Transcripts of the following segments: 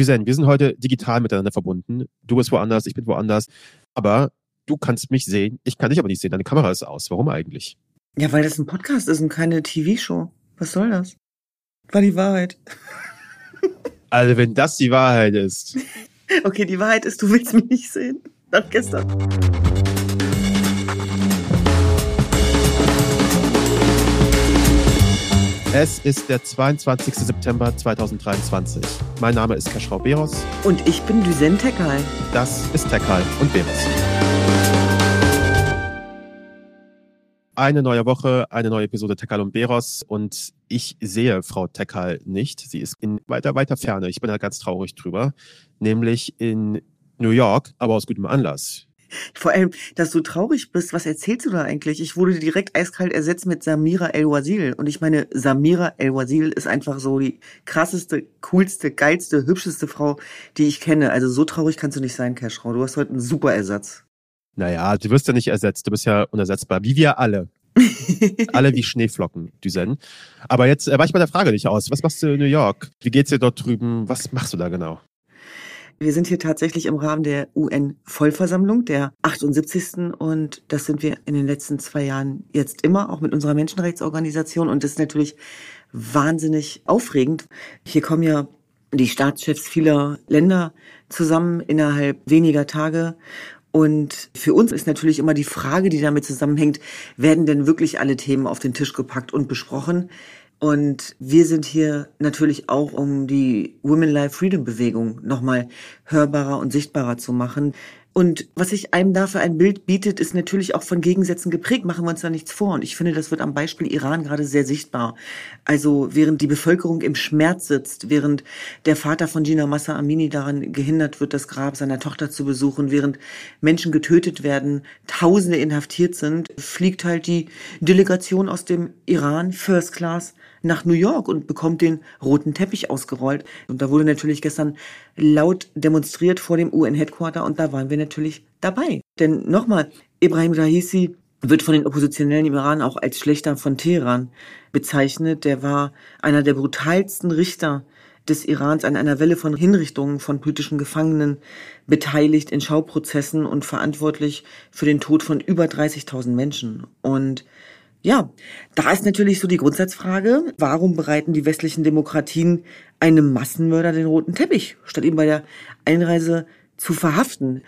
Düsen, wir sind heute digital miteinander verbunden. Du bist woanders, ich bin woanders. Aber du kannst mich sehen, ich kann dich aber nicht sehen. Deine Kamera ist aus. Warum eigentlich? Ja, weil das ein Podcast ist und keine TV-Show. Was soll das? War die Wahrheit. Also, wenn das die Wahrheit ist. okay, die Wahrheit ist, du willst mich nicht sehen. Nach gestern. Es ist der 22. September 2023. Mein Name ist Kaschrau Beros. Und ich bin Düsen Tekal. Das ist Tekal und Beros. Eine neue Woche, eine neue Episode Tekal und Beros und ich sehe Frau Tekal nicht. Sie ist in weiter, weiter Ferne. Ich bin da ganz traurig drüber. Nämlich in New York, aber aus gutem Anlass. Vor allem, dass du traurig bist. Was erzählst du da eigentlich? Ich wurde direkt eiskalt ersetzt mit Samira El-Wazil. Und ich meine, Samira El-Wazil ist einfach so die krasseste, coolste, geilste, hübscheste Frau, die ich kenne. Also so traurig kannst du nicht sein, Cashrow. Du hast heute einen super Ersatz. Naja, du wirst ja nicht ersetzt. Du bist ja unersetzbar. Wie wir alle. alle wie Schneeflocken, Düsen. Aber jetzt äh, war ich bei der Frage nicht aus. Was machst du in New York? Wie geht's dir dort drüben? Was machst du da genau? Wir sind hier tatsächlich im Rahmen der UN-Vollversammlung, der 78. Und das sind wir in den letzten zwei Jahren jetzt immer, auch mit unserer Menschenrechtsorganisation. Und das ist natürlich wahnsinnig aufregend. Hier kommen ja die Staatschefs vieler Länder zusammen innerhalb weniger Tage. Und für uns ist natürlich immer die Frage, die damit zusammenhängt, werden denn wirklich alle Themen auf den Tisch gepackt und besprochen? Und wir sind hier natürlich auch, um die Women Life Freedom Bewegung nochmal hörbarer und sichtbarer zu machen. Und was sich einem da für ein Bild bietet, ist natürlich auch von Gegensätzen geprägt. Machen wir uns da nichts vor. Und ich finde, das wird am Beispiel Iran gerade sehr sichtbar. Also während die Bevölkerung im Schmerz sitzt, während der Vater von Gina Massa Amini daran gehindert wird, das Grab seiner Tochter zu besuchen, während Menschen getötet werden, Tausende inhaftiert sind, fliegt halt die Delegation aus dem Iran First Class nach New York und bekommt den roten Teppich ausgerollt. Und da wurde natürlich gestern laut demonstriert vor dem UN-Headquarter und da waren wir natürlich dabei. Denn nochmal, Ibrahim Raisi wird von den Oppositionellen im Iran auch als Schlechter von Teheran bezeichnet. Der war einer der brutalsten Richter des Irans an einer Welle von Hinrichtungen von politischen Gefangenen beteiligt in Schauprozessen und verantwortlich für den Tod von über 30.000 Menschen. Und ja, da ist natürlich so die Grundsatzfrage, warum bereiten die westlichen Demokratien einem Massenmörder den roten Teppich, statt ihn bei der Einreise zu verhaften?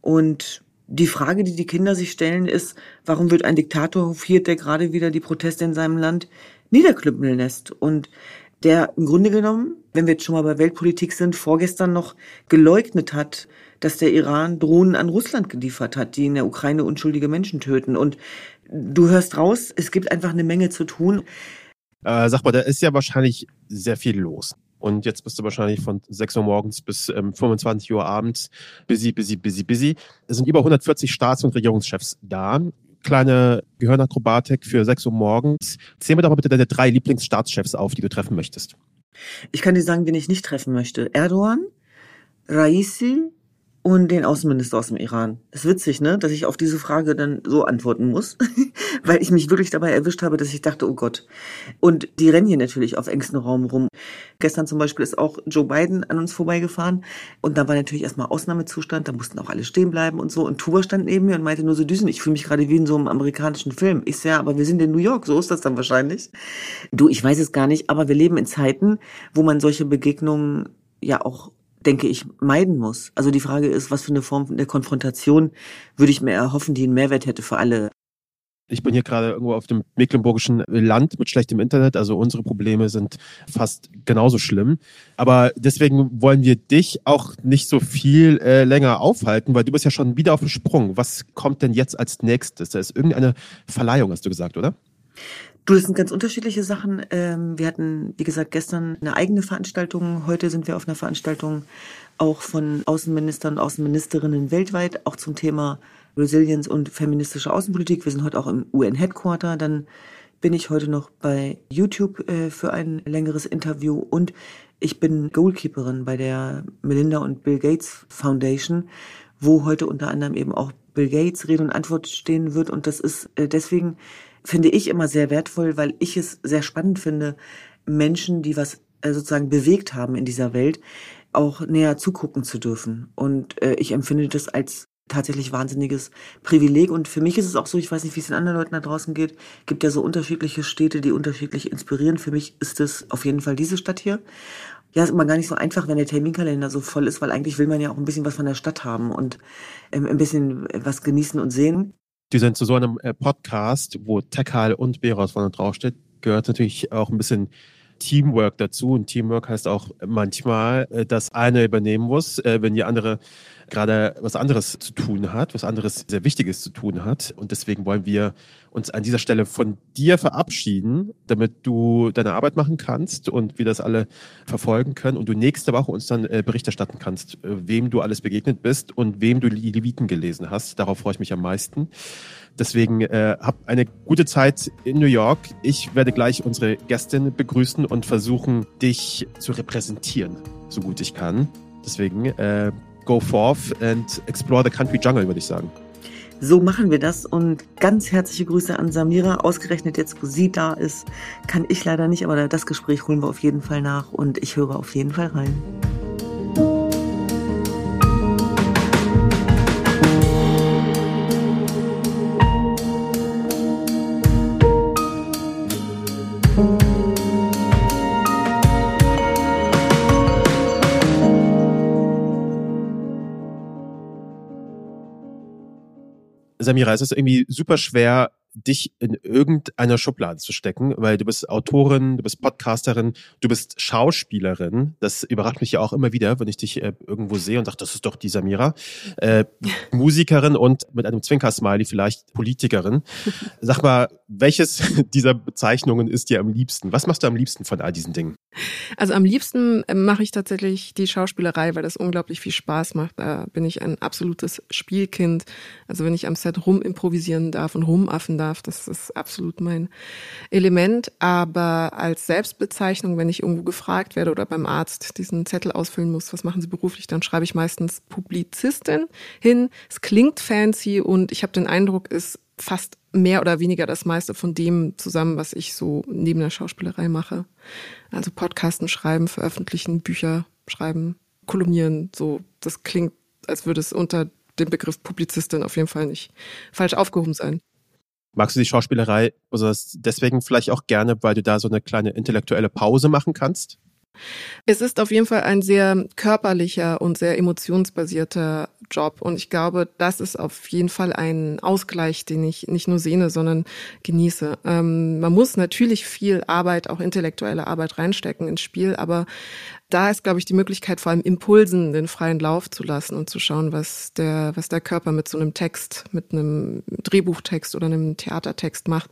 Und die Frage, die die Kinder sich stellen, ist, warum wird ein Diktator hofiert, der gerade wieder die Proteste in seinem Land niederklüppeln lässt und der im Grunde genommen, wenn wir jetzt schon mal bei Weltpolitik sind, vorgestern noch geleugnet hat, dass der Iran Drohnen an Russland geliefert hat, die in der Ukraine unschuldige Menschen töten. Und du hörst raus, es gibt einfach eine Menge zu tun. Äh, sag mal, da ist ja wahrscheinlich sehr viel los. Und jetzt bist du wahrscheinlich von 6 Uhr morgens bis ähm, 25 Uhr abends busy, busy, busy, busy. Es sind über 140 Staats- und Regierungschefs da. Kleine Gehirnakrobatik für 6 Uhr morgens. Zähl mir doch mal bitte deine drei Lieblingsstaatschefs auf, die du treffen möchtest. Ich kann dir sagen, wen ich nicht treffen möchte. Erdogan, Raisi, und den Außenminister aus dem Iran. Ist witzig, ne, dass ich auf diese Frage dann so antworten muss, weil ich mich wirklich dabei erwischt habe, dass ich dachte, oh Gott. Und die rennen hier natürlich auf engstem Raum rum. Gestern zum Beispiel ist auch Joe Biden an uns vorbeigefahren und da war natürlich erstmal Ausnahmezustand, da mussten auch alle stehen bleiben und so. Und Tuba stand neben mir und meinte nur so düsen, ich fühle mich gerade wie in so einem amerikanischen Film. Ich ja, aber wir sind in New York, so ist das dann wahrscheinlich. Du, ich weiß es gar nicht, aber wir leben in Zeiten, wo man solche Begegnungen ja auch denke ich, meiden muss. Also die Frage ist, was für eine Form der Konfrontation würde ich mir erhoffen, die einen Mehrwert hätte für alle. Ich bin hier gerade irgendwo auf dem mecklenburgischen Land mit schlechtem Internet, also unsere Probleme sind fast genauso schlimm. Aber deswegen wollen wir dich auch nicht so viel äh, länger aufhalten, weil du bist ja schon wieder auf dem Sprung. Was kommt denn jetzt als nächstes? Da ist irgendeine Verleihung, hast du gesagt, oder? Du, das sind ganz unterschiedliche Sachen. Ähm, wir hatten, wie gesagt, gestern eine eigene Veranstaltung. Heute sind wir auf einer Veranstaltung auch von Außenministern und Außenministerinnen weltweit, auch zum Thema Resilience und feministische Außenpolitik. Wir sind heute auch im UN-Headquarter. Dann bin ich heute noch bei YouTube äh, für ein längeres Interview und ich bin Goalkeeperin bei der Melinda und Bill Gates Foundation, wo heute unter anderem eben auch Bill Gates Rede und Antwort stehen wird. Und das ist äh, deswegen finde ich immer sehr wertvoll, weil ich es sehr spannend finde, Menschen, die was äh, sozusagen bewegt haben in dieser Welt, auch näher zugucken zu dürfen. Und äh, ich empfinde das als tatsächlich wahnsinniges Privileg. Und für mich ist es auch so, ich weiß nicht, wie es den anderen Leuten da draußen geht, gibt ja so unterschiedliche Städte, die unterschiedlich inspirieren. Für mich ist es auf jeden Fall diese Stadt hier. Ja, ist immer gar nicht so einfach, wenn der Terminkalender so voll ist, weil eigentlich will man ja auch ein bisschen was von der Stadt haben und ähm, ein bisschen was genießen und sehen. Die sind zu so einem äh, Podcast, wo Tekal und Beros vorne draufsteht, gehört natürlich auch ein bisschen Teamwork dazu. Und Teamwork heißt auch manchmal, äh, dass einer übernehmen muss, äh, wenn die andere gerade was anderes zu tun hat, was anderes sehr Wichtiges zu tun hat. Und deswegen wollen wir uns an dieser Stelle von dir verabschieden, damit du deine Arbeit machen kannst und wir das alle verfolgen können und du nächste Woche uns dann äh, Bericht erstatten kannst, wem du alles begegnet bist und wem du die Leviten gelesen hast. Darauf freue ich mich am meisten. Deswegen äh, hab eine gute Zeit in New York. Ich werde gleich unsere Gästin begrüßen und versuchen, dich zu repräsentieren, so gut ich kann. Deswegen äh, go forth and explore the country jungle, würde ich sagen. So machen wir das und ganz herzliche Grüße an Samira. Ausgerechnet jetzt, wo sie da ist, kann ich leider nicht, aber das Gespräch holen wir auf jeden Fall nach und ich höre auf jeden Fall rein. Samira, es ist irgendwie super schwer, dich in irgendeiner Schublade zu stecken, weil du bist Autorin, du bist Podcasterin, du bist Schauspielerin. Das überrascht mich ja auch immer wieder, wenn ich dich äh, irgendwo sehe und dachte, das ist doch die Samira. Äh, Musikerin und mit einem Zwinker-Smiley vielleicht Politikerin. Sag mal, welches dieser Bezeichnungen ist dir am liebsten? Was machst du am liebsten von all diesen Dingen? Also am liebsten äh, mache ich tatsächlich die Schauspielerei, weil das unglaublich viel Spaß macht. Da bin ich ein absolutes Spielkind. Also wenn ich am Set rumimprovisieren darf und rumaffen darf, das ist absolut mein Element. Aber als Selbstbezeichnung, wenn ich irgendwo gefragt werde oder beim Arzt diesen Zettel ausfüllen muss, was machen Sie beruflich, dann schreibe ich meistens Publizistin hin. Es klingt fancy und ich habe den Eindruck, es fast mehr oder weniger das meiste von dem zusammen, was ich so neben der Schauspielerei mache. Also Podcasten schreiben, veröffentlichen, Bücher schreiben, kolumnieren, so. Das klingt, als würde es unter dem Begriff Publizistin auf jeden Fall nicht falsch aufgehoben sein. Magst du die Schauspielerei also deswegen vielleicht auch gerne, weil du da so eine kleine intellektuelle Pause machen kannst? Es ist auf jeden Fall ein sehr körperlicher und sehr emotionsbasierter Job. Und ich glaube, das ist auf jeden Fall ein Ausgleich, den ich nicht nur sehne, sondern genieße. Ähm, man muss natürlich viel Arbeit, auch intellektuelle Arbeit reinstecken ins Spiel, aber da ist, glaube ich, die Möglichkeit, vor allem Impulsen den freien Lauf zu lassen und zu schauen, was der, was der Körper mit so einem Text, mit einem Drehbuchtext oder einem Theatertext macht,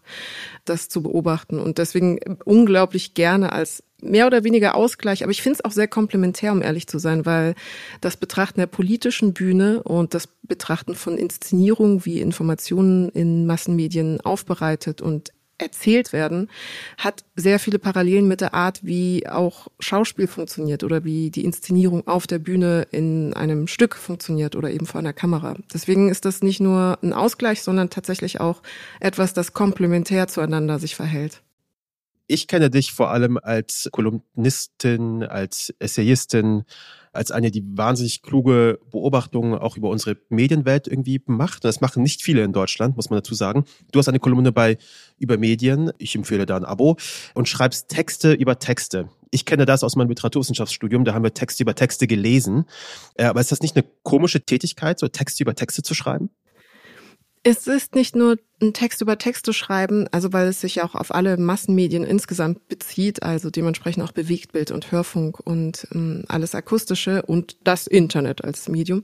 das zu beobachten. Und deswegen unglaublich gerne als mehr oder weniger Ausgleich, aber ich finde es auch sehr komplementär, um ehrlich zu sein, weil das Betrachten der politischen Bühne und das Betrachten von Inszenierungen, wie Informationen in Massenmedien aufbereitet und erzählt werden, hat sehr viele Parallelen mit der Art, wie auch Schauspiel funktioniert oder wie die Inszenierung auf der Bühne in einem Stück funktioniert oder eben vor einer Kamera. Deswegen ist das nicht nur ein Ausgleich, sondern tatsächlich auch etwas, das komplementär zueinander sich verhält. Ich kenne dich vor allem als Kolumnistin, als Essayistin, als eine, die wahnsinnig kluge Beobachtungen auch über unsere Medienwelt irgendwie macht. Das machen nicht viele in Deutschland, muss man dazu sagen. Du hast eine Kolumne bei Über Medien, ich empfehle da ein Abo, und schreibst Texte über Texte. Ich kenne das aus meinem Literaturwissenschaftsstudium, da haben wir Texte über Texte gelesen. Äh, aber ist das nicht eine komische Tätigkeit, so Texte über Texte zu schreiben? Es ist nicht nur ein Text über Texte schreiben, also weil es sich auch auf alle Massenmedien insgesamt bezieht, also dementsprechend auch Bewegtbild und Hörfunk und ähm, alles Akustische und das Internet als Medium,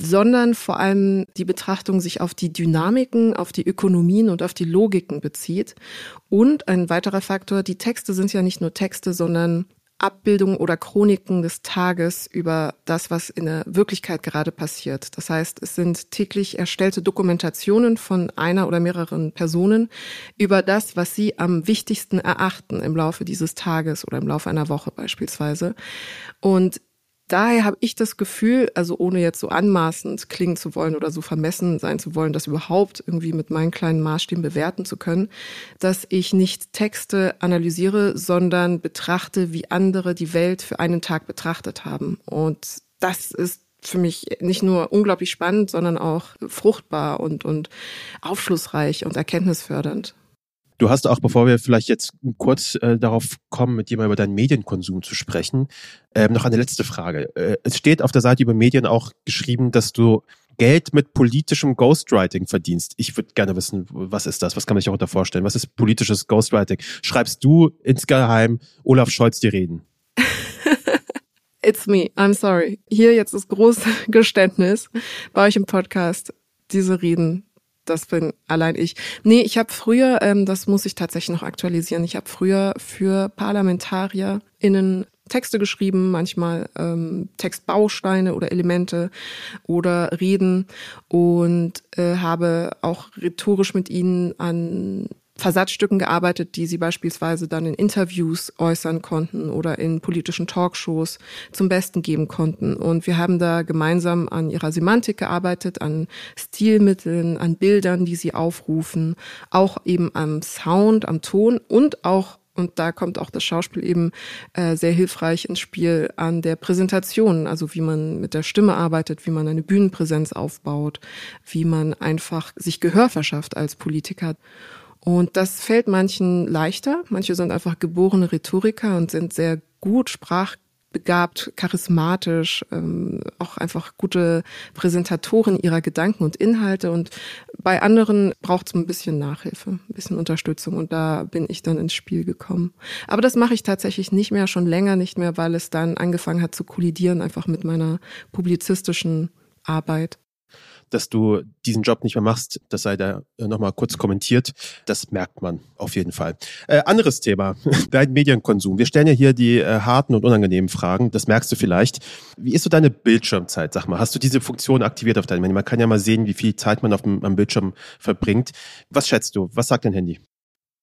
sondern vor allem die Betrachtung sich auf die Dynamiken, auf die Ökonomien und auf die Logiken bezieht. Und ein weiterer Faktor, die Texte sind ja nicht nur Texte, sondern Abbildungen oder Chroniken des Tages über das, was in der Wirklichkeit gerade passiert. Das heißt, es sind täglich erstellte Dokumentationen von einer oder mehreren Personen über das, was sie am wichtigsten erachten im Laufe dieses Tages oder im Laufe einer Woche beispielsweise. Und daher habe ich das Gefühl, also ohne jetzt so anmaßend klingen zu wollen oder so vermessen sein zu wollen, das überhaupt irgendwie mit meinen kleinen Maßstäben bewerten zu können, dass ich nicht Texte analysiere, sondern betrachte, wie andere die Welt für einen Tag betrachtet haben. Und das ist für mich nicht nur unglaublich spannend, sondern auch fruchtbar und, und aufschlussreich und erkenntnisfördernd. Du hast auch, bevor wir vielleicht jetzt kurz äh, darauf kommen, mit dir mal über deinen Medienkonsum zu sprechen, ähm, noch eine letzte Frage. Äh, es steht auf der Seite über Medien auch geschrieben, dass du Geld mit politischem Ghostwriting verdienst. Ich würde gerne wissen, was ist das? Was kann man sich darunter vorstellen? Was ist politisches Ghostwriting? Schreibst du insgeheim Olaf Scholz die Reden? It's me, I'm sorry. Hier jetzt das große Geständnis bei euch im Podcast. Diese Reden das bin allein ich. Nee, ich habe früher, ähm, das muss ich tatsächlich noch aktualisieren, ich habe früher für ParlamentarierInnen Texte geschrieben, manchmal ähm, Textbausteine oder Elemente oder Reden und äh, habe auch rhetorisch mit ihnen an Versatzstücken gearbeitet, die sie beispielsweise dann in Interviews äußern konnten oder in politischen Talkshows zum Besten geben konnten. Und wir haben da gemeinsam an ihrer Semantik gearbeitet, an Stilmitteln, an Bildern, die sie aufrufen, auch eben am Sound, am Ton und auch und da kommt auch das Schauspiel eben äh, sehr hilfreich ins Spiel an der Präsentation, also wie man mit der Stimme arbeitet, wie man eine Bühnenpräsenz aufbaut, wie man einfach sich Gehör verschafft als Politiker. Und das fällt manchen leichter. Manche sind einfach geborene Rhetoriker und sind sehr gut sprachbegabt, charismatisch, ähm, auch einfach gute Präsentatoren ihrer Gedanken und Inhalte. Und bei anderen braucht es ein bisschen Nachhilfe, ein bisschen Unterstützung. Und da bin ich dann ins Spiel gekommen. Aber das mache ich tatsächlich nicht mehr, schon länger nicht mehr, weil es dann angefangen hat zu kollidieren, einfach mit meiner publizistischen Arbeit dass du diesen Job nicht mehr machst, das sei da äh, nochmal kurz kommentiert. Das merkt man auf jeden Fall. Äh, anderes Thema, dein Medienkonsum. Wir stellen ja hier die äh, harten und unangenehmen Fragen, das merkst du vielleicht. Wie ist so deine Bildschirmzeit? Sag mal, hast du diese Funktion aktiviert auf deinem Handy? Man kann ja mal sehen, wie viel Zeit man auf dem am Bildschirm verbringt. Was schätzt du? Was sagt dein Handy?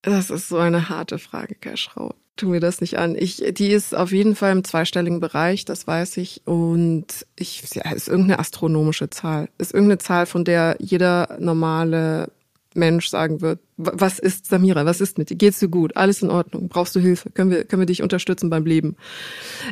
Das ist so eine harte Frage, Kerschrau tu mir das nicht an. Ich, die ist auf jeden Fall im zweistelligen Bereich, das weiß ich. Und ich, ja, ist irgendeine astronomische Zahl. Ist irgendeine Zahl, von der jeder normale Mensch sagen wird, was ist Samira, was ist mit dir? Geht's dir gut? Alles in Ordnung? Brauchst du Hilfe? Können wir, können wir dich unterstützen beim Leben?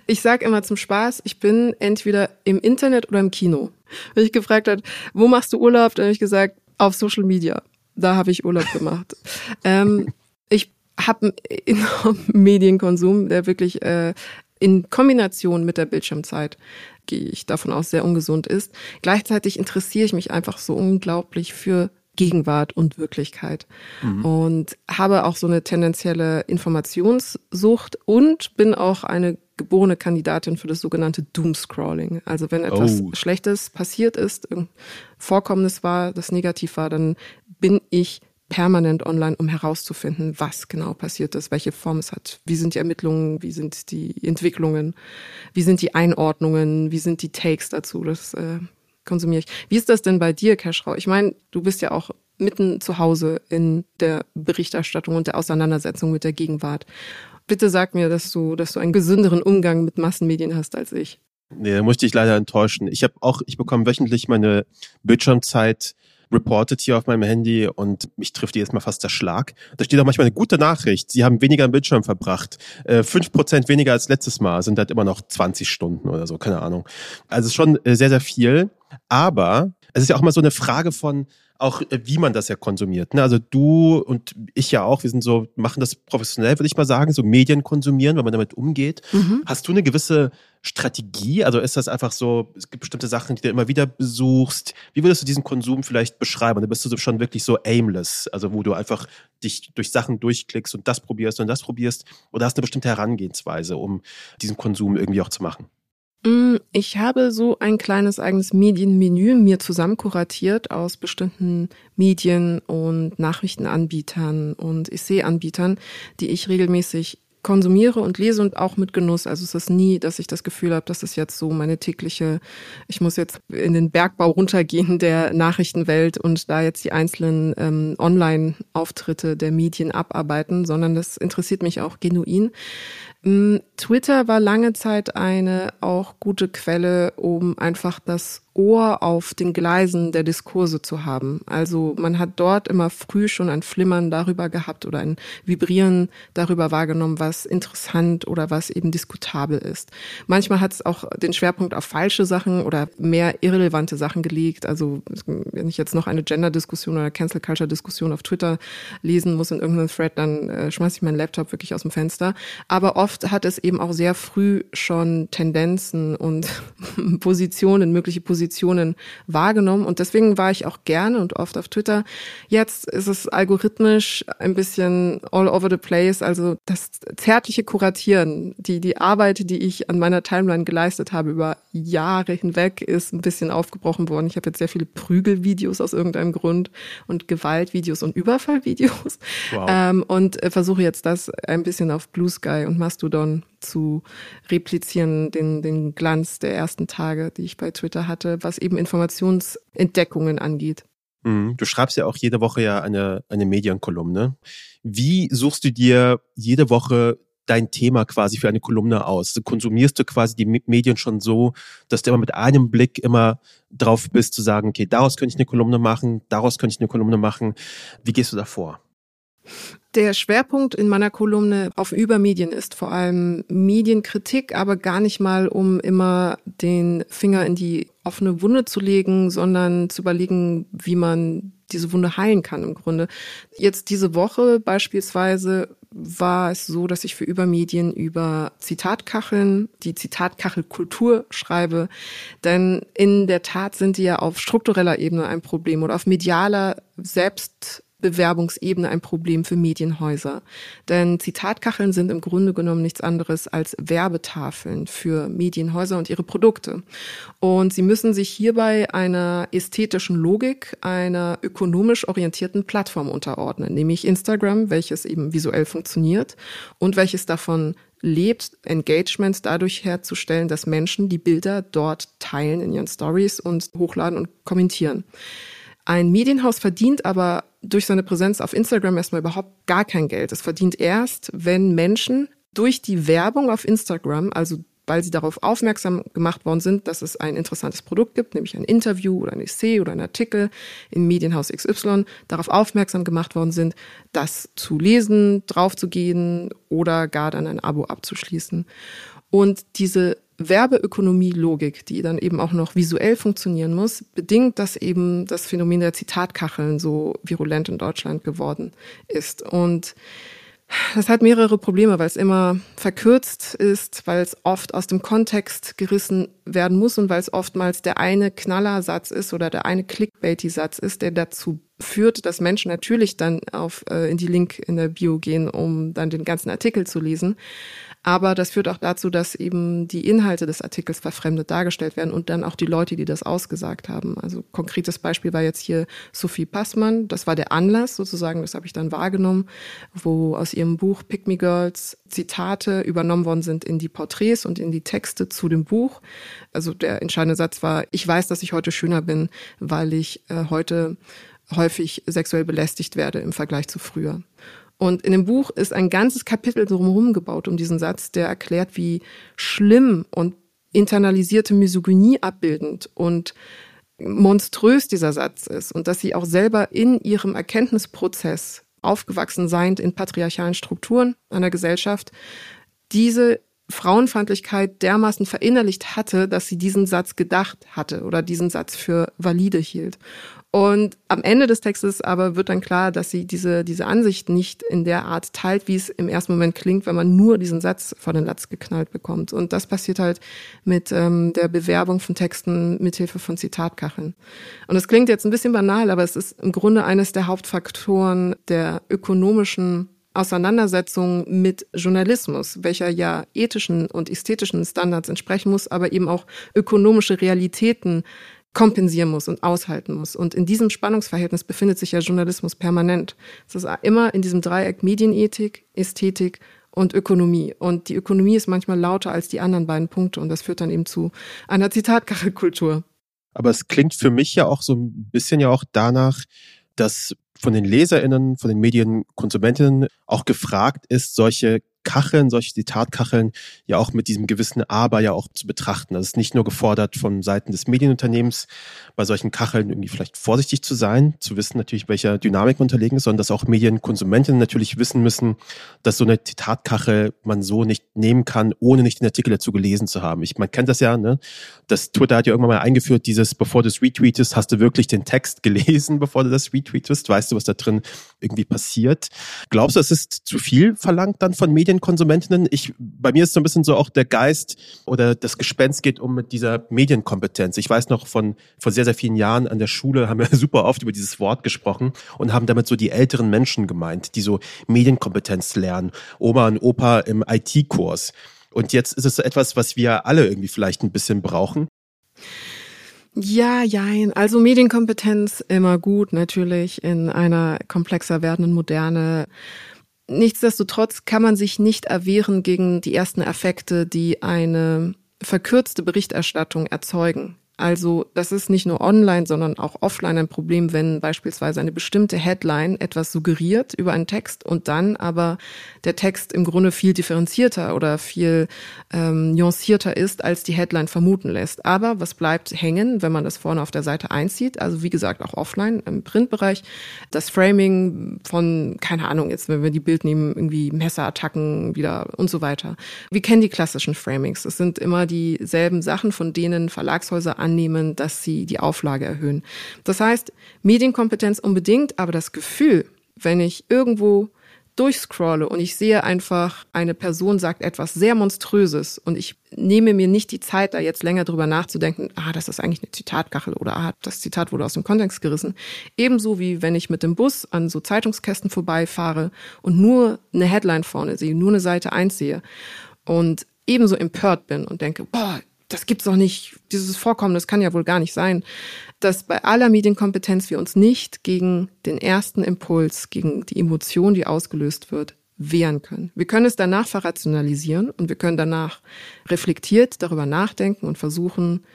Ich sag immer zum Spaß, ich bin entweder im Internet oder im Kino. Wenn ich gefragt hat, wo machst du Urlaub? Dann habe ich gesagt, auf Social Media. Da habe ich Urlaub gemacht. ähm, ich habe einen enormen Medienkonsum, der wirklich äh, in Kombination mit der Bildschirmzeit, gehe ich davon aus, sehr ungesund ist. Gleichzeitig interessiere ich mich einfach so unglaublich für Gegenwart und Wirklichkeit mhm. und habe auch so eine tendenzielle Informationssucht und bin auch eine geborene Kandidatin für das sogenannte Doomscrolling. Also wenn etwas oh. Schlechtes passiert ist, Vorkommnis war, das negativ war, dann bin ich permanent online, um herauszufinden, was genau passiert ist, welche Form es hat. Wie sind die Ermittlungen, wie sind die Entwicklungen, wie sind die Einordnungen, wie sind die Takes dazu. Das äh, konsumiere ich. Wie ist das denn bei dir, Keschrau? Ich meine, du bist ja auch mitten zu Hause in der Berichterstattung und der Auseinandersetzung mit der Gegenwart. Bitte sag mir, dass du, dass du einen gesünderen Umgang mit Massenmedien hast als ich. Nee, da musste ich leider enttäuschen. Ich habe auch, ich bekomme wöchentlich meine Bildschirmzeit reported hier auf meinem Handy und mich trifft jedes Mal fast der Schlag. Da steht auch manchmal eine gute Nachricht. Sie haben weniger am Bildschirm verbracht. Äh, fünf Prozent weniger als letztes Mal, sind halt immer noch 20 Stunden oder so, keine Ahnung. Also schon äh, sehr, sehr viel. Aber es ist ja auch mal so eine Frage von, auch äh, wie man das ja konsumiert. Ne? Also du und ich ja auch, wir sind so, machen das professionell, würde ich mal sagen, so Medien konsumieren, wenn man damit umgeht. Mhm. Hast du eine gewisse Strategie? Also ist das einfach so, es gibt bestimmte Sachen, die du immer wieder besuchst. Wie würdest du diesen Konsum vielleicht beschreiben? Da bist du schon wirklich so aimless, also wo du einfach dich durch Sachen durchklickst und das probierst und das probierst oder hast eine bestimmte Herangehensweise, um diesen Konsum irgendwie auch zu machen? Mm, ich habe so ein kleines eigenes Medienmenü mir zusammenkuratiert aus bestimmten Medien und Nachrichtenanbietern und Essay-Anbietern, die ich regelmäßig konsumiere und lese und auch mit Genuss. Also es ist nie, dass ich das Gefühl habe, das ist jetzt so meine tägliche, ich muss jetzt in den Bergbau runtergehen der Nachrichtenwelt und da jetzt die einzelnen ähm, Online-Auftritte der Medien abarbeiten, sondern das interessiert mich auch genuin. Mm, Twitter war lange Zeit eine auch gute Quelle, um einfach das Ohr auf den Gleisen der Diskurse zu haben. Also man hat dort immer früh schon ein Flimmern darüber gehabt oder ein Vibrieren darüber wahrgenommen, was interessant oder was eben diskutabel ist. Manchmal hat es auch den Schwerpunkt auf falsche Sachen oder mehr irrelevante Sachen gelegt. Also wenn ich jetzt noch eine Gender-Diskussion oder Cancel-Culture-Diskussion auf Twitter lesen muss in irgendeinem Thread, dann äh, schmeiße ich meinen Laptop wirklich aus dem Fenster. Aber oft hat es eben auch sehr früh schon Tendenzen und Positionen, mögliche Positionen Positionen wahrgenommen. Und deswegen war ich auch gerne und oft auf Twitter. Jetzt ist es algorithmisch ein bisschen all over the place. Also das zärtliche Kuratieren, die, die Arbeit, die ich an meiner Timeline geleistet habe über Jahre hinweg, ist ein bisschen aufgebrochen worden. Ich habe jetzt sehr viele Prügelvideos aus irgendeinem Grund und Gewaltvideos und Überfallvideos. Wow. Ähm, und äh, versuche jetzt das ein bisschen auf Blue Sky und Mastodon zu replizieren, den, den Glanz der ersten Tage, die ich bei Twitter hatte, was eben Informationsentdeckungen angeht. Mhm. Du schreibst ja auch jede Woche ja eine, eine Medienkolumne. Wie suchst du dir jede Woche dein Thema quasi für eine Kolumne aus? Konsumierst du quasi die Medien schon so, dass du immer mit einem Blick immer drauf bist zu sagen, okay, daraus könnte ich eine Kolumne machen, daraus könnte ich eine Kolumne machen. Wie gehst du da vor? Der Schwerpunkt in meiner Kolumne auf Übermedien ist vor allem Medienkritik, aber gar nicht mal, um immer den Finger in die offene Wunde zu legen, sondern zu überlegen, wie man diese Wunde heilen kann im Grunde. Jetzt diese Woche beispielsweise war es so, dass ich für Übermedien über Zitatkacheln, die Zitatkachelkultur schreibe. Denn in der Tat sind die ja auf struktureller Ebene ein Problem oder auf medialer Selbst Bewerbungsebene ein Problem für Medienhäuser. Denn Zitatkacheln sind im Grunde genommen nichts anderes als Werbetafeln für Medienhäuser und ihre Produkte. Und sie müssen sich hierbei einer ästhetischen Logik, einer ökonomisch orientierten Plattform unterordnen, nämlich Instagram, welches eben visuell funktioniert und welches davon lebt, Engagement dadurch herzustellen, dass Menschen die Bilder dort teilen in ihren Stories und hochladen und kommentieren. Ein Medienhaus verdient aber durch seine Präsenz auf Instagram erstmal überhaupt gar kein Geld. Es verdient erst, wenn Menschen durch die Werbung auf Instagram, also weil sie darauf aufmerksam gemacht worden sind, dass es ein interessantes Produkt gibt, nämlich ein Interview oder ein Essay oder ein Artikel im Medienhaus XY, darauf aufmerksam gemacht worden sind, das zu lesen, draufzugehen oder gar dann ein Abo abzuschließen. Und diese Werbeökonomie-Logik, die dann eben auch noch visuell funktionieren muss, bedingt, dass eben das Phänomen der Zitatkacheln so virulent in Deutschland geworden ist. Und das hat mehrere Probleme, weil es immer verkürzt ist, weil es oft aus dem Kontext gerissen werden muss und weil es oftmals der eine Knallersatz ist oder der eine Clickbaity-Satz ist, der dazu führt, dass Menschen natürlich dann auf äh, in die Link in der Bio gehen, um dann den ganzen Artikel zu lesen. Aber das führt auch dazu, dass eben die Inhalte des Artikels verfremdet dargestellt werden und dann auch die Leute, die das ausgesagt haben. Also konkretes Beispiel war jetzt hier Sophie Passmann. Das war der Anlass sozusagen, das habe ich dann wahrgenommen, wo aus ihrem Buch Pick Me Girls Zitate übernommen worden sind in die Porträts und in die Texte zu dem Buch. Also der entscheidende Satz war, ich weiß, dass ich heute schöner bin, weil ich äh, heute häufig sexuell belästigt werde im Vergleich zu früher. Und in dem Buch ist ein ganzes Kapitel drumherum gebaut um diesen Satz, der erklärt, wie schlimm und internalisierte Misogynie abbildend und monströs dieser Satz ist und dass sie auch selber in ihrem Erkenntnisprozess aufgewachsen seiend in patriarchalen Strukturen einer Gesellschaft diese Frauenfeindlichkeit dermaßen verinnerlicht hatte, dass sie diesen Satz gedacht hatte oder diesen Satz für valide hielt. Und am Ende des Textes aber wird dann klar, dass sie diese, diese Ansicht nicht in der Art teilt, wie es im ersten Moment klingt, wenn man nur diesen Satz vor den Latz geknallt bekommt. Und das passiert halt mit ähm, der Bewerbung von Texten mithilfe von Zitatkacheln. Und es klingt jetzt ein bisschen banal, aber es ist im Grunde eines der Hauptfaktoren der ökonomischen Auseinandersetzung mit Journalismus, welcher ja ethischen und ästhetischen Standards entsprechen muss, aber eben auch ökonomische Realitäten kompensieren muss und aushalten muss. Und in diesem Spannungsverhältnis befindet sich ja Journalismus permanent. Es ist immer in diesem Dreieck Medienethik, Ästhetik und Ökonomie. Und die Ökonomie ist manchmal lauter als die anderen beiden Punkte und das führt dann eben zu einer Zitatkachelkultur. Aber es klingt für mich ja auch so ein bisschen ja auch danach, dass von den LeserInnen, von den Medienkonsumentinnen auch gefragt ist, solche Kacheln, solche Zitatkacheln ja auch mit diesem gewissen Aber ja auch zu betrachten. Das ist nicht nur gefordert von Seiten des Medienunternehmens, bei solchen Kacheln irgendwie vielleicht vorsichtig zu sein, zu wissen natürlich, welcher Dynamik unterlegen ist, sondern dass auch Medienkonsumentinnen natürlich wissen müssen, dass so eine Zitatkachel man so nicht nehmen kann, ohne nicht den Artikel dazu gelesen zu haben. Ich, man kennt das ja, ne? Das Twitter hat ja irgendwann mal eingeführt, dieses, bevor du es retweetest, hast du wirklich den Text gelesen, bevor du das retweetest, weißt du, was da drin irgendwie passiert. Glaubst du, es ist zu viel verlangt dann von Medienkonsumentinnen? Ich, bei mir ist so ein bisschen so auch der Geist oder das Gespenst geht um mit dieser Medienkompetenz. Ich weiß noch von, von sehr, sehr vielen Jahren an der Schule haben wir super oft über dieses Wort gesprochen und haben damit so die älteren Menschen gemeint, die so Medienkompetenz lernen. Oma und Opa im IT-Kurs. Und jetzt ist es etwas, was wir alle irgendwie vielleicht ein bisschen brauchen. Ja, jein. Also Medienkompetenz immer gut, natürlich in einer komplexer werdenden Moderne. Nichtsdestotrotz kann man sich nicht erwehren gegen die ersten Effekte, die eine verkürzte Berichterstattung erzeugen. Also das ist nicht nur online, sondern auch offline ein Problem, wenn beispielsweise eine bestimmte Headline etwas suggeriert über einen Text und dann aber der Text im Grunde viel differenzierter oder viel ähm, nuancierter ist, als die Headline vermuten lässt. Aber was bleibt hängen, wenn man das vorne auf der Seite einzieht? Also wie gesagt, auch offline im Printbereich. Das Framing von, keine Ahnung, jetzt wenn wir die Bild nehmen, irgendwie Messerattacken wieder und so weiter. Wir kennen die klassischen Framings. Es sind immer dieselben Sachen, von denen Verlagshäuser annehmen, dass sie die Auflage erhöhen. Das heißt, Medienkompetenz unbedingt, aber das Gefühl, wenn ich irgendwo durchscrolle und ich sehe einfach, eine Person sagt etwas sehr Monströses und ich nehme mir nicht die Zeit, da jetzt länger drüber nachzudenken, ah, das ist eigentlich eine Zitatkachel oder ah, das Zitat wurde aus dem Kontext gerissen. Ebenso wie wenn ich mit dem Bus an so Zeitungskästen vorbeifahre und nur eine Headline vorne sehe, nur eine Seite eins sehe und ebenso empört bin und denke, boah, das gibt's doch nicht, dieses Vorkommen, das kann ja wohl gar nicht sein, dass bei aller Medienkompetenz wir uns nicht gegen den ersten Impuls, gegen die Emotion, die ausgelöst wird, wehren können. Wir können es danach verrationalisieren und wir können danach reflektiert darüber nachdenken und versuchen,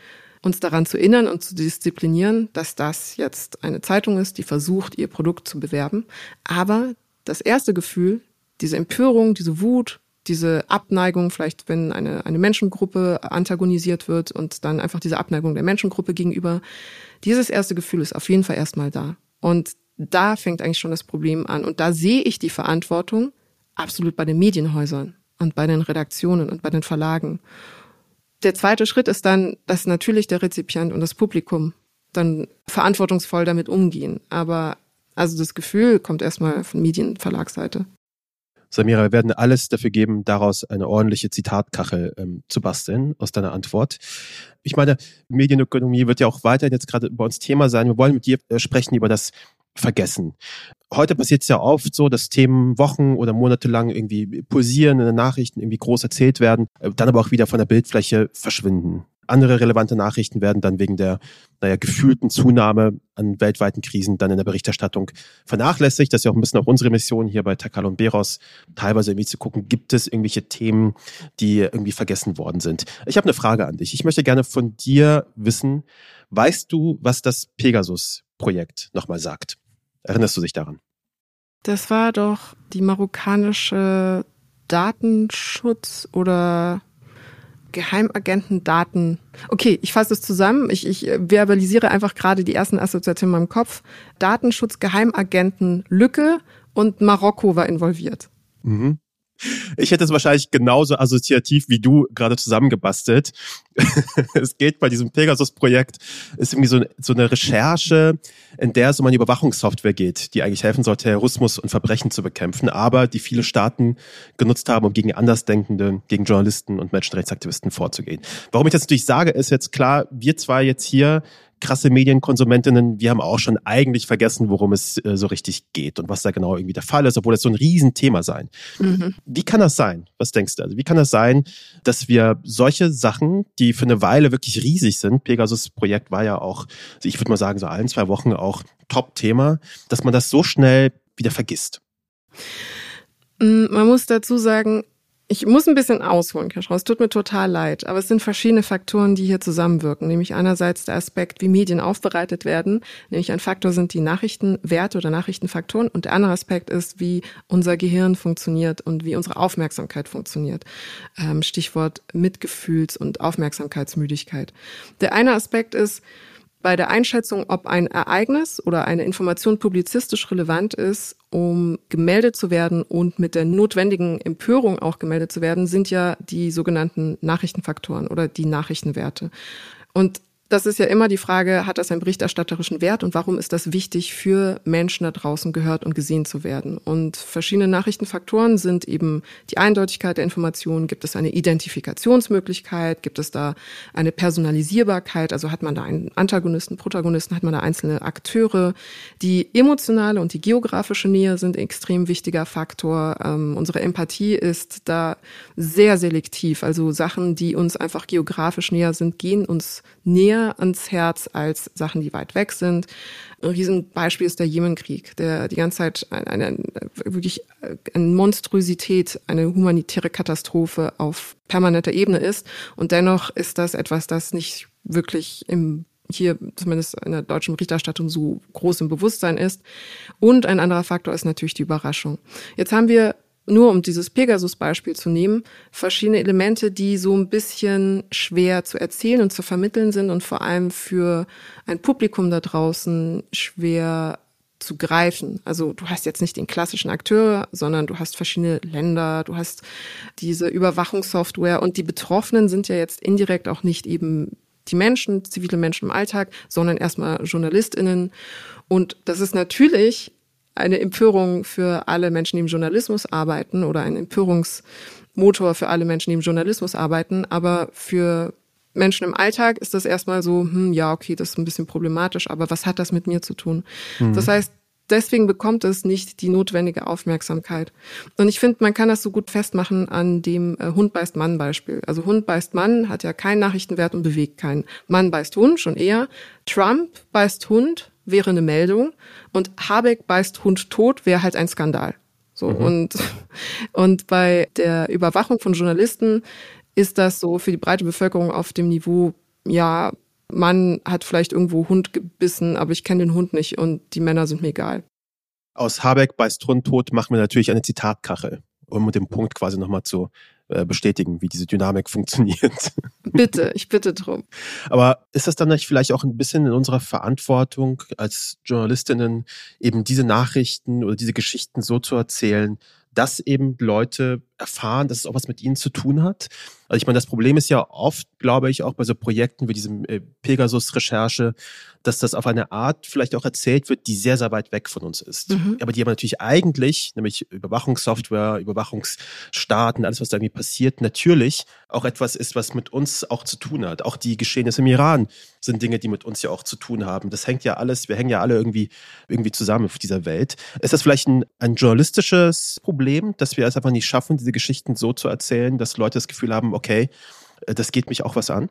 uns daran zu erinnern und zu disziplinieren, dass das jetzt eine Zeitung ist, die versucht, ihr Produkt zu bewerben. Aber das erste Gefühl, diese Empörung, diese Wut, diese Abneigung, vielleicht wenn eine, eine Menschengruppe antagonisiert wird und dann einfach diese Abneigung der Menschengruppe gegenüber, dieses erste Gefühl ist auf jeden Fall erstmal da. Und da fängt eigentlich schon das Problem an. Und da sehe ich die Verantwortung absolut bei den Medienhäusern und bei den Redaktionen und bei den Verlagen. Der zweite Schritt ist dann, dass natürlich der Rezipient und das Publikum dann verantwortungsvoll damit umgehen. Aber also das Gefühl kommt erstmal von Medienverlagsseite. Samira, wir werden alles dafür geben, daraus eine ordentliche Zitatkachel ähm, zu basteln aus deiner Antwort. Ich meine, Medienökonomie wird ja auch weiterhin jetzt gerade bei uns Thema sein. Wir wollen mit dir äh, sprechen über das Vergessen. Heute passiert es ja oft so, dass Themen Wochen oder Monate lang irgendwie pulsieren in den Nachrichten, irgendwie groß erzählt werden, äh, dann aber auch wieder von der Bildfläche verschwinden. Andere relevante Nachrichten werden dann wegen der naja, gefühlten Zunahme an weltweiten Krisen dann in der Berichterstattung vernachlässigt. Das ist ja auch ein bisschen auch unsere Mission hier bei Takal und Beros, teilweise irgendwie zu gucken, gibt es irgendwelche Themen, die irgendwie vergessen worden sind. Ich habe eine Frage an dich. Ich möchte gerne von dir wissen, weißt du, was das Pegasus-Projekt nochmal sagt? Erinnerst du dich daran? Das war doch die marokkanische Datenschutz oder Geheimagentendaten. Okay, ich fasse es zusammen. Ich, ich verbalisiere einfach gerade die ersten Assoziationen in meinem Kopf. Datenschutz, Geheimagenten, Lücke und Marokko war involviert. Mhm. Ich hätte es wahrscheinlich genauso assoziativ wie du gerade zusammengebastelt. es geht bei diesem Pegasus-Projekt, ist irgendwie so, so eine Recherche, in der es um eine Überwachungssoftware geht, die eigentlich helfen soll, Terrorismus und Verbrechen zu bekämpfen, aber die viele Staaten genutzt haben, um gegen Andersdenkende, gegen Journalisten und Menschenrechtsaktivisten vorzugehen. Warum ich das natürlich sage, ist jetzt klar, wir zwei jetzt hier krasse Medienkonsumentinnen, wir haben auch schon eigentlich vergessen, worum es äh, so richtig geht und was da genau irgendwie der Fall ist, obwohl das so ein Riesenthema sein. Mhm. Wie kann das sein? Was denkst du? Also wie kann das sein, dass wir solche Sachen, die für eine Weile wirklich riesig sind, Pegasus-Projekt war ja auch, ich würde mal sagen, so ein, zwei Wochen auch Top-Thema, dass man das so schnell wieder vergisst? Mm, man muss dazu sagen, Ich muss ein bisschen ausholen, Kaschrau. Es tut mir total leid, aber es sind verschiedene Faktoren, die hier zusammenwirken. Nämlich einerseits der Aspekt, wie Medien aufbereitet werden. Nämlich ein Faktor sind die Nachrichtenwerte oder Nachrichtenfaktoren. Und der andere Aspekt ist, wie unser Gehirn funktioniert und wie unsere Aufmerksamkeit funktioniert. Ähm, Stichwort Mitgefühls- und Aufmerksamkeitsmüdigkeit. Der eine Aspekt ist, bei der Einschätzung, ob ein Ereignis oder eine Information publizistisch relevant ist, um gemeldet zu werden und mit der notwendigen Empörung auch gemeldet zu werden, sind ja die sogenannten Nachrichtenfaktoren oder die Nachrichtenwerte. Und das ist ja immer die Frage, hat das einen berichterstatterischen Wert und warum ist das wichtig für Menschen da draußen gehört und gesehen zu werden? Und verschiedene Nachrichtenfaktoren sind eben die Eindeutigkeit der Informationen. Gibt es eine Identifikationsmöglichkeit? Gibt es da eine Personalisierbarkeit? Also hat man da einen Antagonisten, Protagonisten? Hat man da einzelne Akteure? Die emotionale und die geografische Nähe sind ein extrem wichtiger Faktor. Ähm, unsere Empathie ist da sehr selektiv. Also Sachen, die uns einfach geografisch näher sind, gehen uns näher ans Herz als Sachen, die weit weg sind. Ein Riesenbeispiel ist der Jemenkrieg, der die ganze Zeit eine, eine wirklich eine Monstrosität, eine humanitäre Katastrophe auf permanenter Ebene ist. Und dennoch ist das etwas, das nicht wirklich im hier zumindest in der deutschen Berichterstattung so groß im Bewusstsein ist. Und ein anderer Faktor ist natürlich die Überraschung. Jetzt haben wir nur um dieses Pegasus-Beispiel zu nehmen, verschiedene Elemente, die so ein bisschen schwer zu erzählen und zu vermitteln sind und vor allem für ein Publikum da draußen schwer zu greifen. Also du hast jetzt nicht den klassischen Akteur, sondern du hast verschiedene Länder, du hast diese Überwachungssoftware und die Betroffenen sind ja jetzt indirekt auch nicht eben die Menschen, zivile Menschen im Alltag, sondern erstmal JournalistInnen. Und das ist natürlich eine Empörung für alle Menschen, die im Journalismus arbeiten oder ein Empörungsmotor für alle Menschen, die im Journalismus arbeiten. Aber für Menschen im Alltag ist das erstmal so, hm, ja, okay, das ist ein bisschen problematisch, aber was hat das mit mir zu tun? Mhm. Das heißt, deswegen bekommt es nicht die notwendige Aufmerksamkeit. Und ich finde, man kann das so gut festmachen an dem äh, Hund beißt Mann Beispiel. Also Hund beißt Mann hat ja keinen Nachrichtenwert und bewegt keinen. Mann beißt Hund schon eher. Trump beißt Hund wäre eine Meldung und Habeck beißt Hund tot wäre halt ein Skandal. So mhm. und und bei der Überwachung von Journalisten ist das so für die breite Bevölkerung auf dem Niveau ja Mann hat vielleicht irgendwo Hund gebissen, aber ich kenne den Hund nicht und die Männer sind mir egal. Aus Habeck beißt Hund tot machen wir natürlich eine Zitatkachel, um den Punkt quasi nochmal zu bestätigen, wie diese Dynamik funktioniert. Bitte, ich bitte drum. Aber ist das dann nicht vielleicht auch ein bisschen in unserer Verantwortung als Journalistinnen, eben diese Nachrichten oder diese Geschichten so zu erzählen, dass eben Leute erfahren, dass es auch was mit ihnen zu tun hat. Also ich meine, das Problem ist ja oft, glaube ich, auch bei so Projekten wie diesem äh, Pegasus-Recherche, dass das auf eine Art vielleicht auch erzählt wird, die sehr, sehr weit weg von uns ist. Mhm. Aber die aber natürlich eigentlich, nämlich Überwachungssoftware, Überwachungsstaaten, alles, was da irgendwie passiert, natürlich auch etwas ist, was mit uns auch zu tun hat. Auch die Geschehnisse im Iran sind Dinge, die mit uns ja auch zu tun haben. Das hängt ja alles, wir hängen ja alle irgendwie, irgendwie zusammen auf dieser Welt. Ist das vielleicht ein, ein journalistisches Problem, dass wir es einfach nicht schaffen, diese Geschichten so zu erzählen, dass Leute das Gefühl haben, okay, äh, das geht mich auch was an?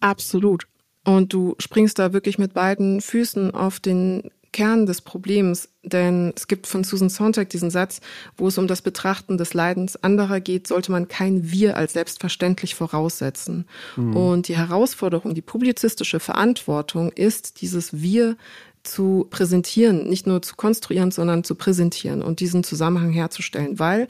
Absolut. Und du springst da wirklich mit beiden Füßen auf den Kern des Problems, denn es gibt von Susan Sontag diesen Satz, wo es um das Betrachten des Leidens anderer geht, sollte man kein Wir als selbstverständlich voraussetzen. Mhm. Und die Herausforderung, die publizistische Verantwortung ist, dieses Wir zu präsentieren, nicht nur zu konstruieren, sondern zu präsentieren und diesen Zusammenhang herzustellen, weil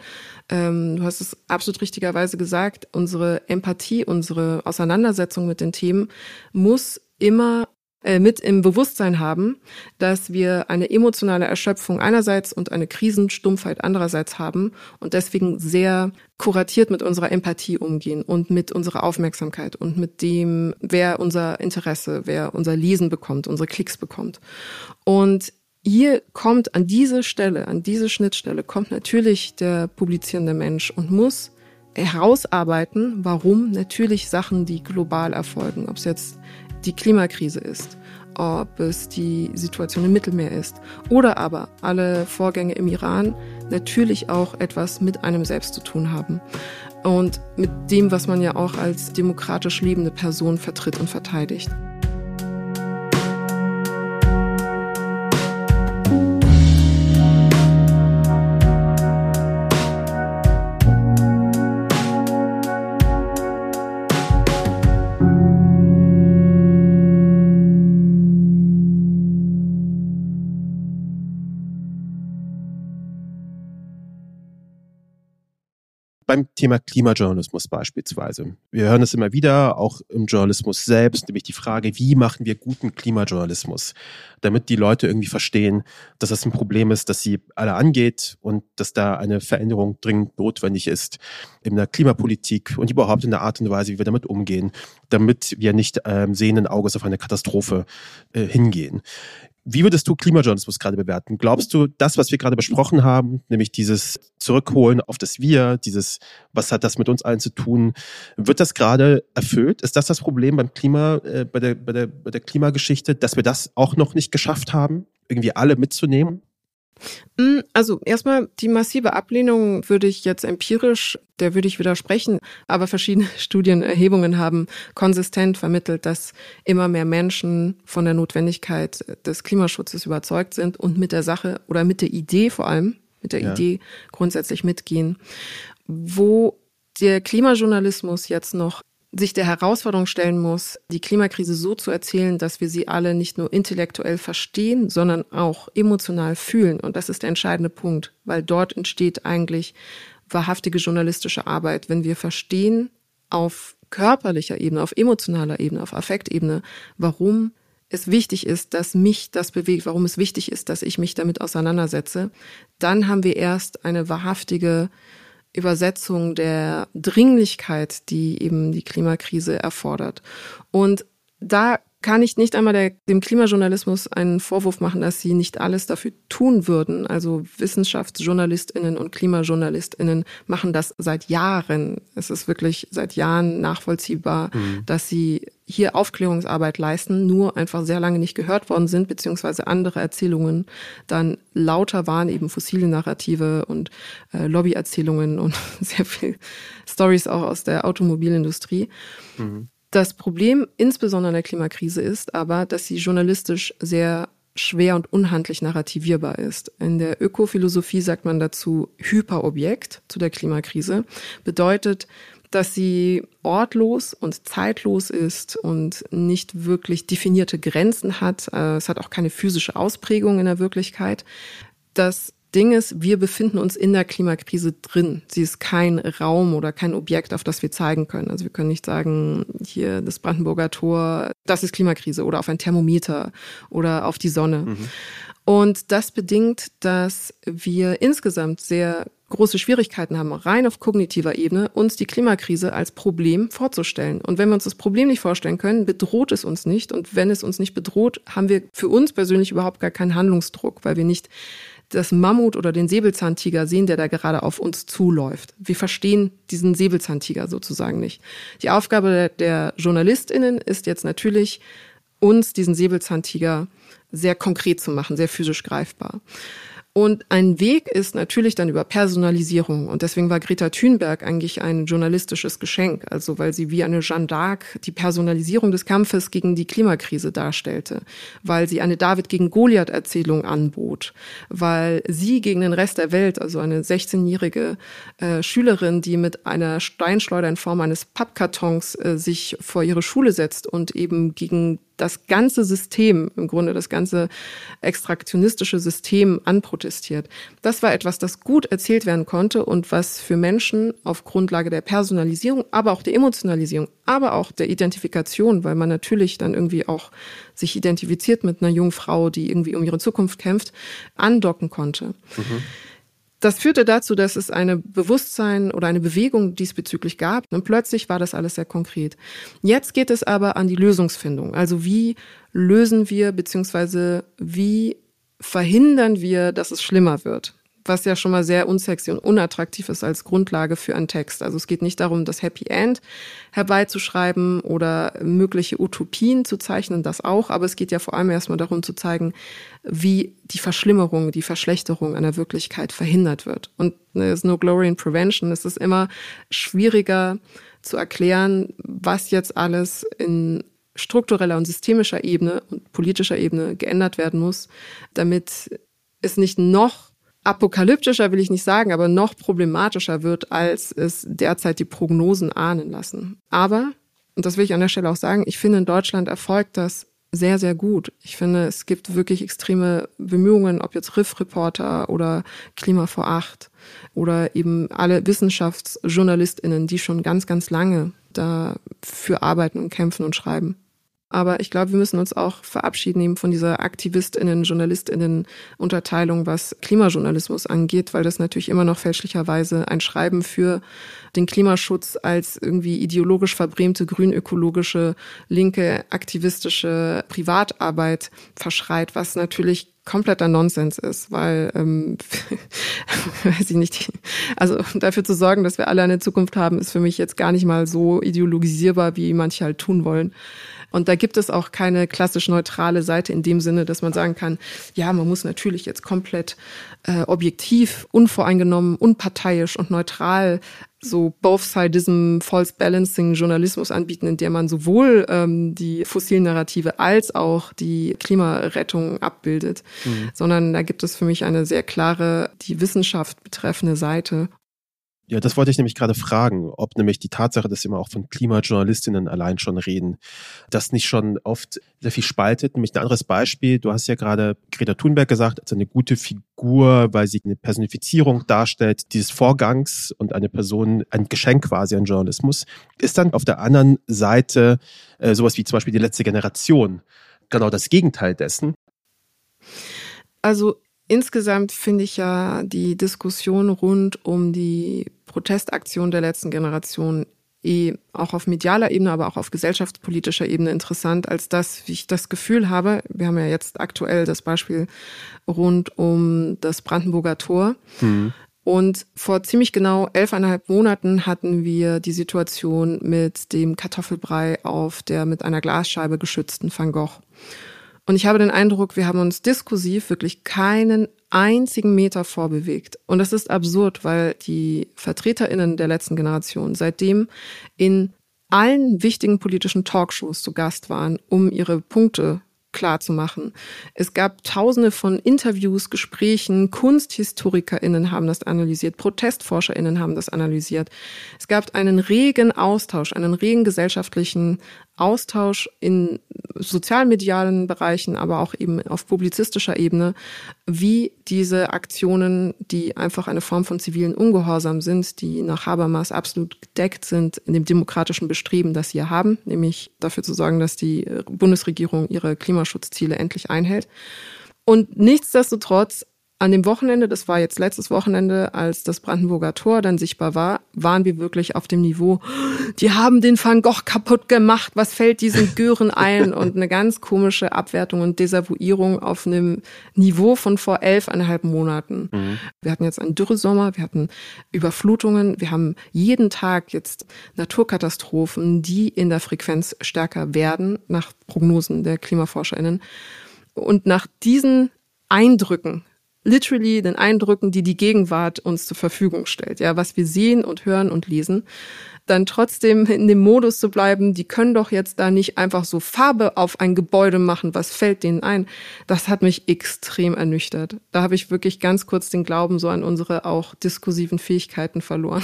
ähm, du hast es absolut richtigerweise gesagt, unsere Empathie, unsere Auseinandersetzung mit den Themen muss immer mit im Bewusstsein haben, dass wir eine emotionale Erschöpfung einerseits und eine Krisenstumpfheit andererseits haben und deswegen sehr kuratiert mit unserer Empathie umgehen und mit unserer Aufmerksamkeit und mit dem, wer unser Interesse, wer unser Lesen bekommt, unsere Klicks bekommt. Und hier kommt an diese Stelle, an diese Schnittstelle, kommt natürlich der publizierende Mensch und muss herausarbeiten, warum natürlich Sachen, die global erfolgen, ob es jetzt die Klimakrise ist, ob es die Situation im Mittelmeer ist oder aber alle Vorgänge im Iran natürlich auch etwas mit einem selbst zu tun haben und mit dem, was man ja auch als demokratisch lebende Person vertritt und verteidigt. Beim Thema Klimajournalismus beispielsweise. Wir hören es immer wieder, auch im Journalismus selbst, nämlich die Frage, wie machen wir guten Klimajournalismus, damit die Leute irgendwie verstehen, dass das ein Problem ist, das sie alle angeht und dass da eine Veränderung dringend notwendig ist in der Klimapolitik und überhaupt in der Art und Weise, wie wir damit umgehen, damit wir nicht ähm, sehenden Auges auf eine Katastrophe äh, hingehen. Wie würdest du Klimajournalismus gerade bewerten? Glaubst du, das, was wir gerade besprochen haben, nämlich dieses Zurückholen auf das Wir, dieses, was hat das mit uns allen zu tun, wird das gerade erfüllt? Ist das das Problem beim Klima, äh, bei, der, bei, der, bei der Klimageschichte, dass wir das auch noch nicht geschafft haben, irgendwie alle mitzunehmen? Mm, also erstmal die massive Ablehnung würde ich jetzt empirisch, der würde ich widersprechen, aber verschiedene Studienerhebungen haben konsistent vermittelt, dass immer mehr Menschen von der Notwendigkeit des Klimaschutzes überzeugt sind und mit der Sache oder mit der Idee vor allem, mit der ja. Idee grundsätzlich mitgehen. Wo der Klimajournalismus jetzt noch sich der Herausforderung stellen muss, die Klimakrise so zu erzählen, dass wir sie alle nicht nur intellektuell verstehen, sondern auch emotional fühlen. Und das ist der entscheidende Punkt, weil dort entsteht eigentlich wahrhaftige journalistische Arbeit, wenn wir verstehen auf körperlicher Ebene, auf emotionaler Ebene, auf Affektebene, warum es wichtig ist, dass mich das bewegt, warum es wichtig ist, dass ich mich damit auseinandersetze, dann haben wir erst eine wahrhaftige Übersetzung der Dringlichkeit, die eben die Klimakrise erfordert. Und da kann ich nicht einmal der, dem Klimajournalismus einen Vorwurf machen, dass sie nicht alles dafür tun würden. Also Wissenschaftsjournalistinnen und Klimajournalistinnen machen das seit Jahren. Es ist wirklich seit Jahren nachvollziehbar, mhm. dass sie hier Aufklärungsarbeit leisten, nur einfach sehr lange nicht gehört worden sind, beziehungsweise andere Erzählungen dann lauter waren, eben fossile Narrative und äh, Lobbyerzählungen und sehr viel Stories auch aus der Automobilindustrie. Mhm. Das Problem insbesondere in der Klimakrise ist aber, dass sie journalistisch sehr schwer und unhandlich narrativierbar ist. In der Ökophilosophie sagt man dazu Hyperobjekt zu der Klimakrise. Bedeutet, dass sie ortlos und zeitlos ist und nicht wirklich definierte Grenzen hat. Äh, es hat auch keine physische Ausprägung in der Wirklichkeit. Das Ding ist, wir befinden uns in der Klimakrise drin. Sie ist kein Raum oder kein Objekt, auf das wir zeigen können. Also wir können nicht sagen, hier das Brandenburger Tor, das ist Klimakrise oder auf ein Thermometer oder auf die Sonne. Mhm. Und das bedingt, dass wir insgesamt sehr große Schwierigkeiten haben, rein auf kognitiver Ebene, uns die Klimakrise als Problem vorzustellen. Und wenn wir uns das Problem nicht vorstellen können, bedroht es uns nicht. Und wenn es uns nicht bedroht, haben wir für uns persönlich überhaupt gar keinen Handlungsdruck, weil wir nicht das Mammut oder den Säbelzahntiger sehen, der da gerade auf uns zuläuft. Wir verstehen diesen Säbelzahntiger sozusagen nicht. Die Aufgabe der JournalistInnen ist jetzt natürlich, uns diesen Säbelzahntiger sehr konkret zu machen, sehr physisch greifbar. Und ein Weg ist natürlich dann über Personalisierung. Und deswegen war Greta Thunberg eigentlich ein journalistisches Geschenk. Also weil sie wie eine Jeanne d'Arc die Personalisierung des Kampfes gegen die Klimakrise darstellte. Weil sie eine David gegen Goliath Erzählung anbot. Weil sie gegen den Rest der Welt, also eine 16-jährige äh, Schülerin, die mit einer Steinschleuder in Form eines Pappkartons äh, sich vor ihre Schule setzt und eben gegen das ganze System, im Grunde das ganze extraktionistische System anprotestiert. Das war etwas, das gut erzählt werden konnte und was für Menschen auf Grundlage der Personalisierung, aber auch der Emotionalisierung, aber auch der Identifikation, weil man natürlich dann irgendwie auch sich identifiziert mit einer jungen Frau, die irgendwie um ihre Zukunft kämpft, andocken konnte. Mhm. Das führte dazu, dass es eine Bewusstsein oder eine Bewegung diesbezüglich gab und plötzlich war das alles sehr konkret. Jetzt geht es aber an die Lösungsfindung. Also wie lösen wir beziehungsweise wie verhindern wir, dass es schlimmer wird? Was ja schon mal sehr unsexy und unattraktiv ist als Grundlage für einen Text. Also es geht nicht darum, das Happy End herbeizuschreiben oder mögliche Utopien zu zeichnen, das auch, aber es geht ja vor allem erstmal darum zu zeigen, wie die Verschlimmerung, die Verschlechterung einer Wirklichkeit verhindert wird. Und es ist no glory in prevention. Es ist immer schwieriger zu erklären, was jetzt alles in struktureller und systemischer Ebene und politischer Ebene geändert werden muss, damit es nicht noch apokalyptischer will ich nicht sagen, aber noch problematischer wird, als es derzeit die Prognosen ahnen lassen. Aber, und das will ich an der Stelle auch sagen, ich finde, in Deutschland erfolgt das sehr, sehr gut. Ich finde, es gibt wirklich extreme Bemühungen, ob jetzt Riff-Reporter oder Klima vor Acht oder eben alle WissenschaftsjournalistInnen, die schon ganz, ganz lange dafür arbeiten und kämpfen und schreiben. Aber ich glaube, wir müssen uns auch verabschieden eben von dieser AktivistInnen, JournalistInnen Unterteilung, was Klimajournalismus angeht, weil das natürlich immer noch fälschlicherweise ein Schreiben für den Klimaschutz als irgendwie ideologisch verbrämte, grünökologische, linke, aktivistische Privatarbeit verschreit, was natürlich kompletter Nonsens ist, weil, ähm, weiß ich nicht, also dafür zu sorgen, dass wir alle eine Zukunft haben, ist für mich jetzt gar nicht mal so ideologisierbar, wie manche halt tun wollen. Und da gibt es auch keine klassisch neutrale Seite in dem Sinne, dass man sagen kann, ja, man muss natürlich jetzt komplett äh, objektiv, unvoreingenommen, unparteiisch und neutral so Both-Sidism, False Balancing Journalismus anbieten, in der man sowohl ähm, die fossilen Narrative als auch die Klimarettung abbildet, mhm. sondern da gibt es für mich eine sehr klare, die Wissenschaft betreffende Seite. Ja, das wollte ich nämlich gerade fragen, ob nämlich die Tatsache, dass immer auch von Klimajournalistinnen allein schon reden, das nicht schon oft sehr viel spaltet. Nämlich ein anderes Beispiel, du hast ja gerade Greta Thunberg gesagt, als eine gute Figur, weil sie eine Personifizierung darstellt dieses Vorgangs und eine Person, ein Geschenk quasi an Journalismus. Ist dann auf der anderen Seite äh, sowas wie zum Beispiel die letzte Generation genau das Gegenteil dessen? Also Insgesamt finde ich ja die Diskussion rund um die Protestaktion der letzten Generation eh auch auf medialer Ebene, aber auch auf gesellschaftspolitischer Ebene interessant, als das, wie ich das Gefühl habe, wir haben ja jetzt aktuell das Beispiel rund um das Brandenburger Tor. Mhm. Und vor ziemlich genau elfeinhalb Monaten hatten wir die Situation mit dem Kartoffelbrei auf der mit einer Glasscheibe geschützten Van Gogh. Und ich habe den Eindruck, wir haben uns diskursiv wirklich keinen einzigen Meter vorbewegt. Und das ist absurd, weil die VertreterInnen der letzten Generation seitdem in allen wichtigen politischen Talkshows zu Gast waren, um ihre Punkte klar zu machen. Es gab tausende von Interviews, Gesprächen, KunsthistorikerInnen haben das analysiert, ProtestforscherInnen haben das analysiert. Es gab einen regen Austausch, einen regen gesellschaftlichen Austausch in sozialmedialen Bereichen, aber auch eben auf publizistischer Ebene, wie diese Aktionen, die einfach eine Form von zivilen Ungehorsam sind, die nach Habermas absolut gedeckt sind in dem demokratischen Bestreben, das sie haben, nämlich dafür zu sorgen, dass die Bundesregierung ihre Klimaschutzziele endlich einhält. Und nichtsdestotrotz an dem Wochenende, das war jetzt letztes Wochenende, als das Brandenburger Tor dann sichtbar war, waren wir wirklich auf dem Niveau, die haben den Van Gogh kaputt gemacht, was fällt diesen Gören ein? Und eine ganz komische Abwertung und Desavouierung auf einem Niveau von vor elfeinhalb Monaten. Mhm. Wir hatten jetzt einen Dürresommer, wir hatten Überflutungen, wir haben jeden Tag jetzt Naturkatastrophen, die in der Frequenz stärker werden, nach Prognosen der KlimaforscherInnen. Und nach diesen Eindrücken literally den Eindrücken, die die Gegenwart uns zur Verfügung stellt, ja, was wir sehen und hören und lesen, dann trotzdem in dem Modus zu bleiben, die können doch jetzt da nicht einfach so Farbe auf ein Gebäude machen, was fällt denen ein? Das hat mich extrem ernüchtert. Da habe ich wirklich ganz kurz den Glauben so an unsere auch diskursiven Fähigkeiten verloren.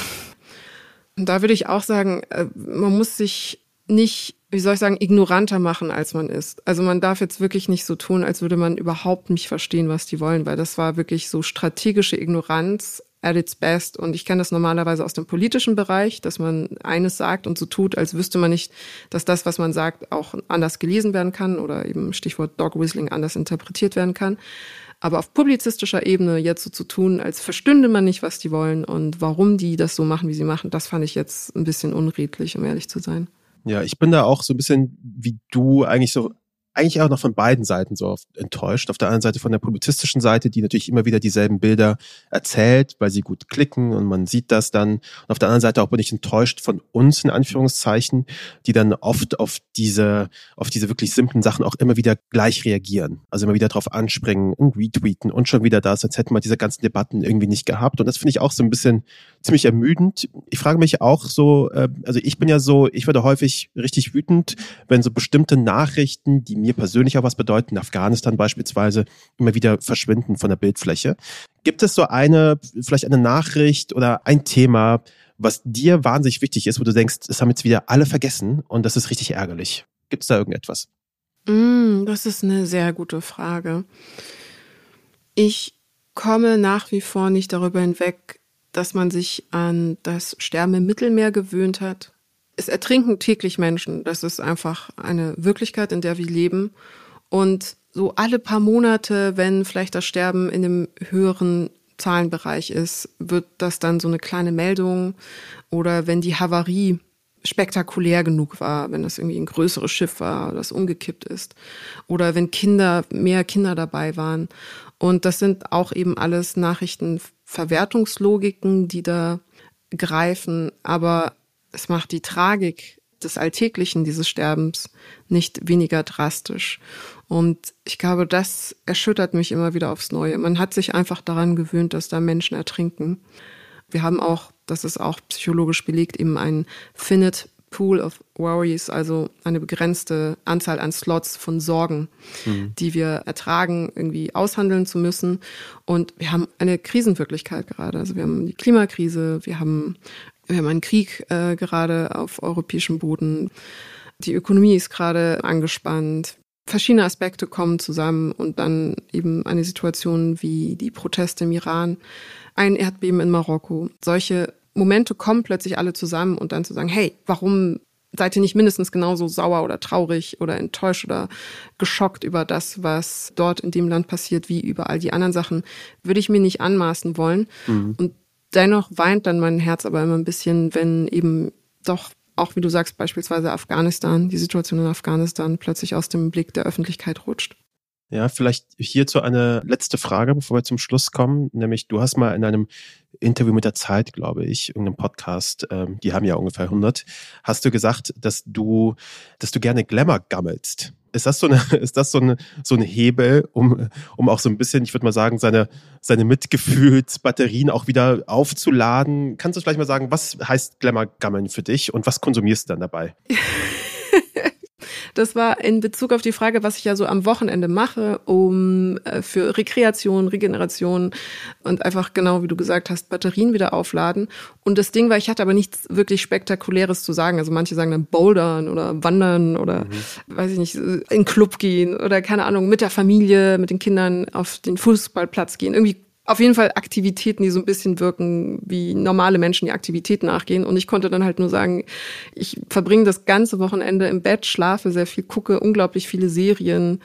Und da würde ich auch sagen, äh, man muss sich nicht wie soll ich sagen, ignoranter machen, als man ist. Also man darf jetzt wirklich nicht so tun, als würde man überhaupt nicht verstehen, was die wollen, weil das war wirklich so strategische Ignoranz at its best. Und ich kenne das normalerweise aus dem politischen Bereich, dass man eines sagt und so tut, als wüsste man nicht, dass das, was man sagt, auch anders gelesen werden kann oder eben Stichwort Dog Whistling anders interpretiert werden kann. Aber auf publizistischer Ebene jetzt so zu tun, als verstünde man nicht, was die wollen und warum die das so machen, wie sie machen, das fand ich jetzt ein bisschen unredlich, um ehrlich zu sein. Ja, ich bin da auch so ein bisschen wie du eigentlich so eigentlich auch noch von beiden Seiten so enttäuscht. Auf der einen Seite von der publizistischen Seite, die natürlich immer wieder dieselben Bilder erzählt, weil sie gut klicken und man sieht das dann. Und auf der anderen Seite auch bin ich enttäuscht von uns, in Anführungszeichen, die dann oft auf diese, auf diese wirklich simplen Sachen auch immer wieder gleich reagieren. Also immer wieder drauf anspringen und retweeten und schon wieder das, als hätten wir diese ganzen Debatten irgendwie nicht gehabt. Und das finde ich auch so ein bisschen ziemlich ermüdend. Ich frage mich auch so, äh, also ich bin ja so, ich werde häufig richtig wütend, wenn so bestimmte Nachrichten, die mir persönlich auch was bedeuten, Afghanistan beispielsweise, immer wieder verschwinden von der Bildfläche. Gibt es so eine, vielleicht eine Nachricht oder ein Thema, was dir wahnsinnig wichtig ist, wo du denkst, das haben jetzt wieder alle vergessen und das ist richtig ärgerlich? Gibt es da irgendetwas? Mm, das ist eine sehr gute Frage. Ich komme nach wie vor nicht darüber hinweg, dass man sich an das Sterben im Mittelmeer gewöhnt hat. Es ertrinken täglich Menschen. Das ist einfach eine Wirklichkeit, in der wir leben. Und so alle paar Monate, wenn vielleicht das Sterben in einem höheren Zahlenbereich ist, wird das dann so eine kleine Meldung oder wenn die Havarie spektakulär genug war, wenn das irgendwie ein größeres Schiff war, das umgekippt ist oder wenn Kinder, mehr Kinder dabei waren. Und das sind auch eben alles Nachrichtenverwertungslogiken, die da greifen, aber es macht die Tragik des Alltäglichen dieses Sterbens nicht weniger drastisch. Und ich glaube, das erschüttert mich immer wieder aufs Neue. Man hat sich einfach daran gewöhnt, dass da Menschen ertrinken. Wir haben auch, das ist auch psychologisch belegt, eben einen Finite Pool of Worries, also eine begrenzte Anzahl an Slots von Sorgen, mhm. die wir ertragen, irgendwie aushandeln zu müssen. Und wir haben eine Krisenwirklichkeit gerade. Also wir haben die Klimakrise, wir haben, wir haben einen Krieg äh, gerade auf europäischem Boden. Die Ökonomie ist gerade angespannt verschiedene Aspekte kommen zusammen und dann eben eine Situation wie die Proteste im Iran, ein Erdbeben in Marokko. Solche Momente kommen plötzlich alle zusammen und dann zu sagen, hey, warum seid ihr nicht mindestens genauso sauer oder traurig oder enttäuscht oder geschockt über das, was dort in dem Land passiert, wie über all die anderen Sachen, würde ich mir nicht anmaßen wollen. Mhm. Und dennoch weint dann mein Herz aber immer ein bisschen, wenn eben doch auch wie du sagst, beispielsweise Afghanistan, die Situation in Afghanistan plötzlich aus dem Blick der Öffentlichkeit rutscht. Ja, vielleicht hierzu eine letzte Frage, bevor wir zum Schluss kommen. Nämlich, du hast mal in einem Interview mit der Zeit, glaube ich, irgendeinem Podcast, ähm, die haben ja ungefähr 100, hast du gesagt, dass du, dass du gerne Glamour gammelst. Ist das so eine, ist das so eine, so ein Hebel, um, um auch so ein bisschen, ich würde mal sagen, seine, seine Mitgefühlsbatterien auch wieder aufzuladen? Kannst du vielleicht mal sagen, was heißt Glamour gammeln für dich und was konsumierst du dann dabei? Das war in Bezug auf die Frage, was ich ja so am Wochenende mache, um äh, für Rekreation, Regeneration und einfach genau wie du gesagt hast, Batterien wieder aufladen. Und das Ding war, ich hatte aber nichts wirklich Spektakuläres zu sagen. Also manche sagen dann Bouldern oder Wandern oder mhm. weiß ich nicht, in den Club gehen oder keine Ahnung, mit der Familie, mit den Kindern auf den Fußballplatz gehen. Irgendwie auf jeden Fall Aktivitäten, die so ein bisschen wirken, wie normale Menschen die Aktivitäten nachgehen. Und ich konnte dann halt nur sagen, ich verbringe das ganze Wochenende im Bett, schlafe sehr viel, gucke unglaublich viele Serien,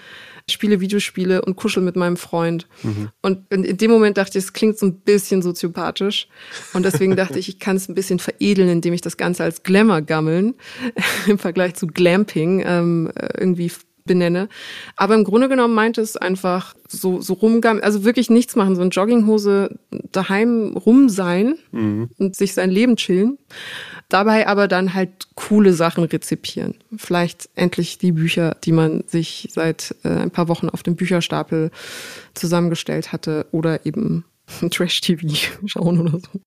spiele Videospiele und kuschel mit meinem Freund. Mhm. Und in, dem Moment dachte ich, es klingt so ein bisschen soziopathisch. Und deswegen dachte ich, ich kann es ein bisschen veredeln, indem ich das Ganze als Glamour gammeln im Vergleich zu Glamping ähm, irgendwie benenne. Aber im Grunde genommen meinte es einfach so, so rumgammeln, also wirklich nichts machen, so in Jogginghose daheim rum sein mhm. und sich sein Leben chillen. Dabei aber dann halt coole Sachen rezipieren. Vielleicht endlich die Bücher, die man sich seit äh, ein paar Wochen auf dem Bücherstapel zusammengestellt hatte oder eben Trash-TV schauen oder so.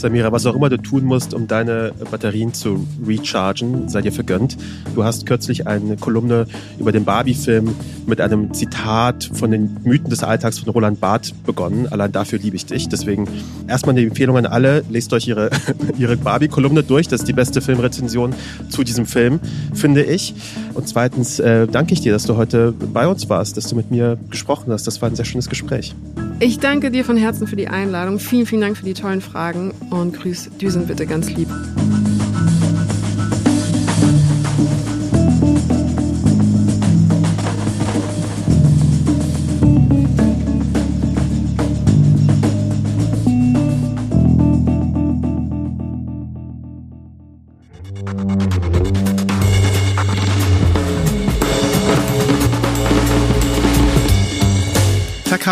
Samira, was auch immer du tun musst, um deine Batterien zu rechargen, sei dir vergönnt. Du hast kürzlich eine Kolumne über den Barbie-Film mit einem Zitat von den Mythen des Alltags von Roland Barth begonnen. Allein dafür liebe ich dich. Deswegen erstmal eine Empfehlung an alle. Lest euch ihre, ihre Barbie-Kolumne durch. Das ist die beste Filmrezension zu diesem Film, finde ich. Und zweitens äh, danke ich dir, dass du heute bei uns warst, dass du mit mir gesprochen hast. Das war ein sehr schönes Gespräch. Ich danke dir von Herzen für die Einladung. Vielen, vielen Dank für die tollen Fragen und grüß Düsen bitte ganz lieb.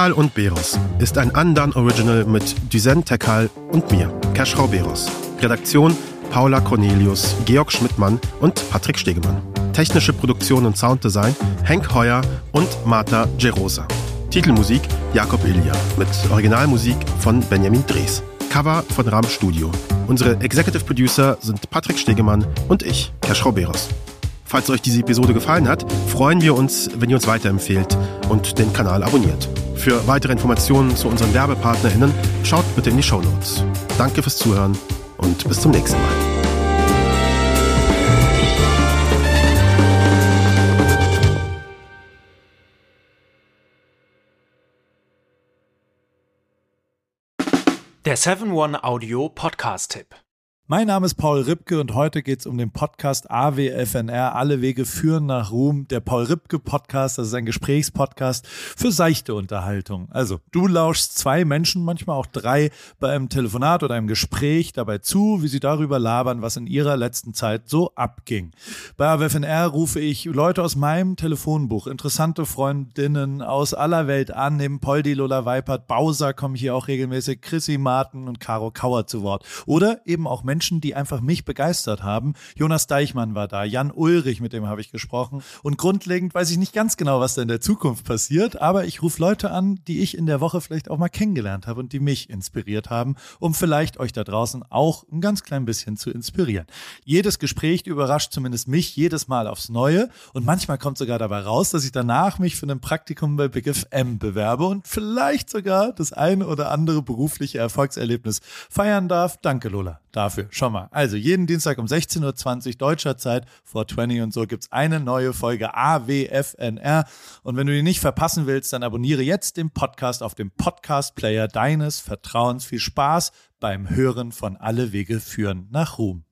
Tekal und Beros ist ein Andan Original mit Duzen Tekal und mir, Keschrau Beros. Redaktion Paula Cornelius, Georg Schmidtmann und Patrick Stegemann. Technische Produktion und Sounddesign Henk Heuer und Marta Gerosa. Titelmusik Jakob Ilja mit Originalmusik von Benjamin Drees. Cover von Ram Studio. Unsere Executive Producer sind Patrick Stegemann und ich, Keschrau Beros. Falls euch diese Episode gefallen hat, freuen wir uns, wenn ihr uns weiterempfehlt und den Kanal abonniert. Für weitere Informationen zu unseren WerbepartnerInnen schaut bitte in die Show Notes. Danke fürs Zuhören und bis zum nächsten Mal. Der 7-One Audio Podcast-Tipp. Mein Name ist Paul Ripke und heute geht es um den Podcast AWFNR. Alle Wege führen nach Ruhm. Der Paul Ripke Podcast, das ist ein Gesprächspodcast für seichte Unterhaltung. Also, du lauschst zwei Menschen, manchmal auch drei, bei einem Telefonat oder einem Gespräch dabei zu, wie sie darüber labern, was in ihrer letzten Zeit so abging. Bei AWFNR rufe ich Leute aus meinem Telefonbuch, interessante Freundinnen aus aller Welt an. Neben Poldi, Lola Weipert, Bowser kommen hier auch regelmäßig Chrissy Martin und Caro Kauer zu Wort. Oder eben auch Menschen, Menschen, die einfach mich begeistert haben. Jonas Deichmann war da, Jan Ulrich, mit dem habe ich gesprochen. Und grundlegend weiß ich nicht ganz genau, was da in der Zukunft passiert, aber ich rufe Leute an, die ich in der Woche vielleicht auch mal kennengelernt habe und die mich inspiriert haben, um vielleicht euch da draußen auch ein ganz klein bisschen zu inspirieren. Jedes Gespräch überrascht zumindest mich jedes Mal aufs Neue und manchmal kommt sogar dabei raus, dass ich danach mich für ein Praktikum bei Big FM bewerbe und vielleicht sogar das eine oder andere berufliche Erfolgserlebnis feiern darf. Danke, Lola dafür. Schau mal. Also jeden Dienstag um 16.20 Uhr deutscher Zeit, vor 20 und so, gibt's eine neue Folge AWFNR. Und wenn du die nicht verpassen willst, dann abonniere jetzt den Podcast auf dem Podcast-Player deines Vertrauens. Viel Spaß beim Hören von Alle Wege führen nach Ruhm.